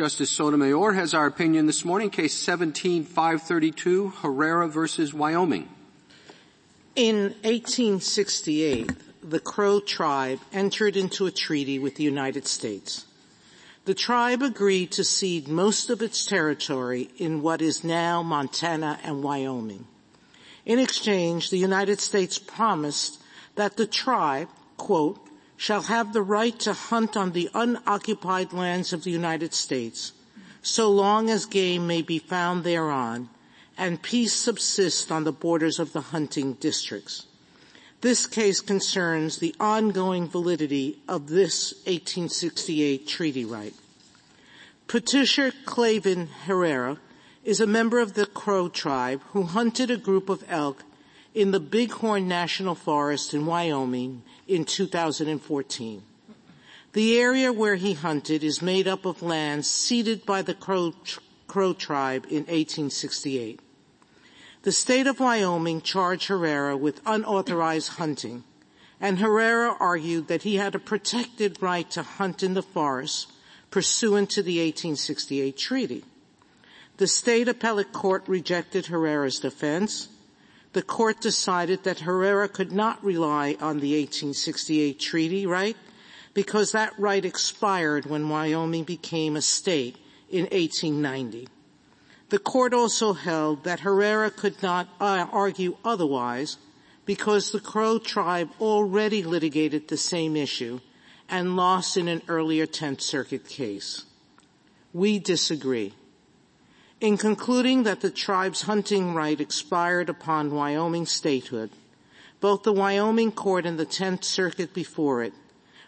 Justice Sotomayor has our opinion this morning, case 17532, Herrera versus Wyoming. In 1868, the Crow tribe entered into a treaty with the United States. The tribe agreed to cede most of its territory in what is now Montana and Wyoming. In exchange, the United States promised that the tribe, quote, shall have the right to hunt on the unoccupied lands of the United States, so long as game may be found thereon, and peace subsist on the borders of the hunting districts. This case concerns the ongoing validity of this 1868 treaty right. Patricia Clayvin Herrera is a member of the Crow tribe who hunted a group of elk in the Bighorn National Forest in Wyoming in 2014. The area where he hunted is made up of lands ceded by the Crow, Crow tribe in 1868. The state of Wyoming charged Herrera with unauthorized hunting, and Herrera argued that he had a protected right to hunt in the forest pursuant to the 1868 treaty. The state appellate court rejected Herrera's defense, the court decided that Herrera could not rely on the 1868 treaty right because that right expired when Wyoming became a state in 1890. The court also held that Herrera could not uh, argue otherwise because the Crow tribe already litigated the same issue and lost in an earlier 10th Circuit case. We disagree. In concluding that the tribe's hunting right expired upon Wyoming statehood, both the Wyoming court and the 10th Circuit before it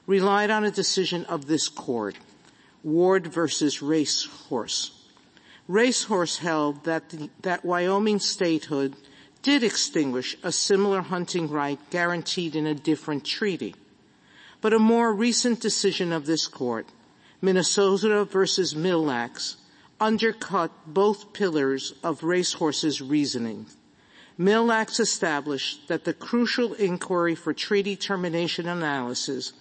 relied on a decision of this court, Ward versus Racehorse. Racehorse held that, the, that Wyoming statehood did extinguish a similar hunting right guaranteed in a different treaty. But a more recent decision of this court, Minnesota versus Mille undercut both pillars of Racehorse's reasoning. Mille Lacs established that the crucial inquiry for treaty termination analysis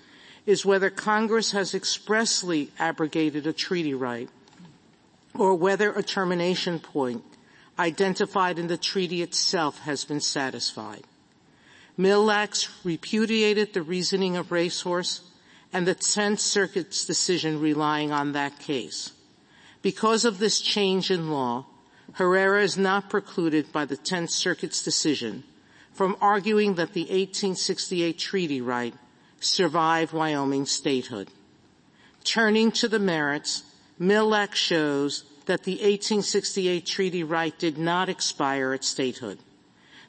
is whether Congress has expressly abrogated a treaty right or whether a termination point identified in the treaty itself has been satisfied. Mille Lacs repudiated the reasoning of Racehorse and the 10th Circuit's decision relying on that case. Because of this change in law, Herrera is not precluded by the 10th Circuit's decision from arguing that the 1868 treaty right survived Wyoming statehood. Turning to the merits, Mille Lacs shows that the 1868 treaty right did not expire at statehood.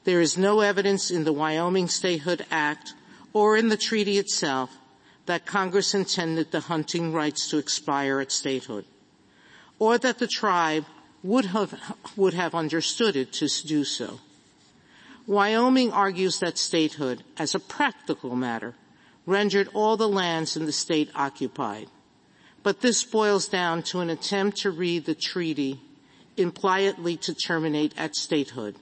There is no evidence in the Wyoming Statehood Act or in the treaty itself that Congress intended the hunting rights to expire at statehood or that the tribe would have, would have understood it to do so. Wyoming argues that statehood, as a practical matter, rendered all the lands in the state occupied. But this boils down to an attempt to read the treaty impliedly to terminate at statehood,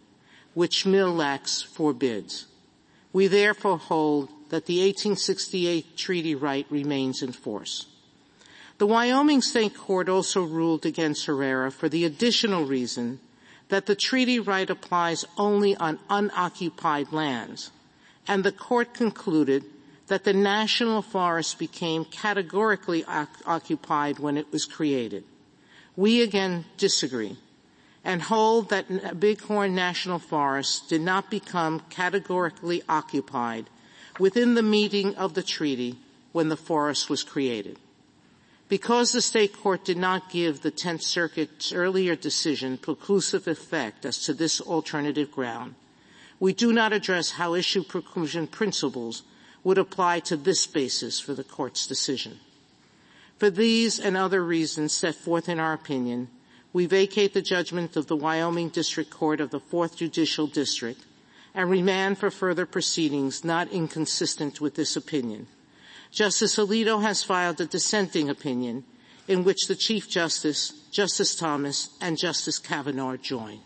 which Mille Lacs forbids. We therefore hold that the 1868 treaty right remains in force. The Wyoming State Court also ruled against Herrera for the additional reason that the treaty right applies only on unoccupied lands, and the court concluded that the national forest became categorically occupied when it was created. We again disagree and hold that Bighorn National Forest did not become categorically occupied within the meaning of the treaty when the forest was created. Because the state court did not give the Tenth Circuit's earlier decision preclusive effect as to this alternative ground, we do not address how issue preclusion principles would apply to this basis for the court's decision. For these and other reasons set forth in our opinion, we vacate the judgment of the Wyoming District Court of the Fourth Judicial District and remand for further proceedings not inconsistent with this opinion. Justice Alito has filed a dissenting opinion in which the Chief Justice, Justice Thomas, and Justice Kavanaugh join.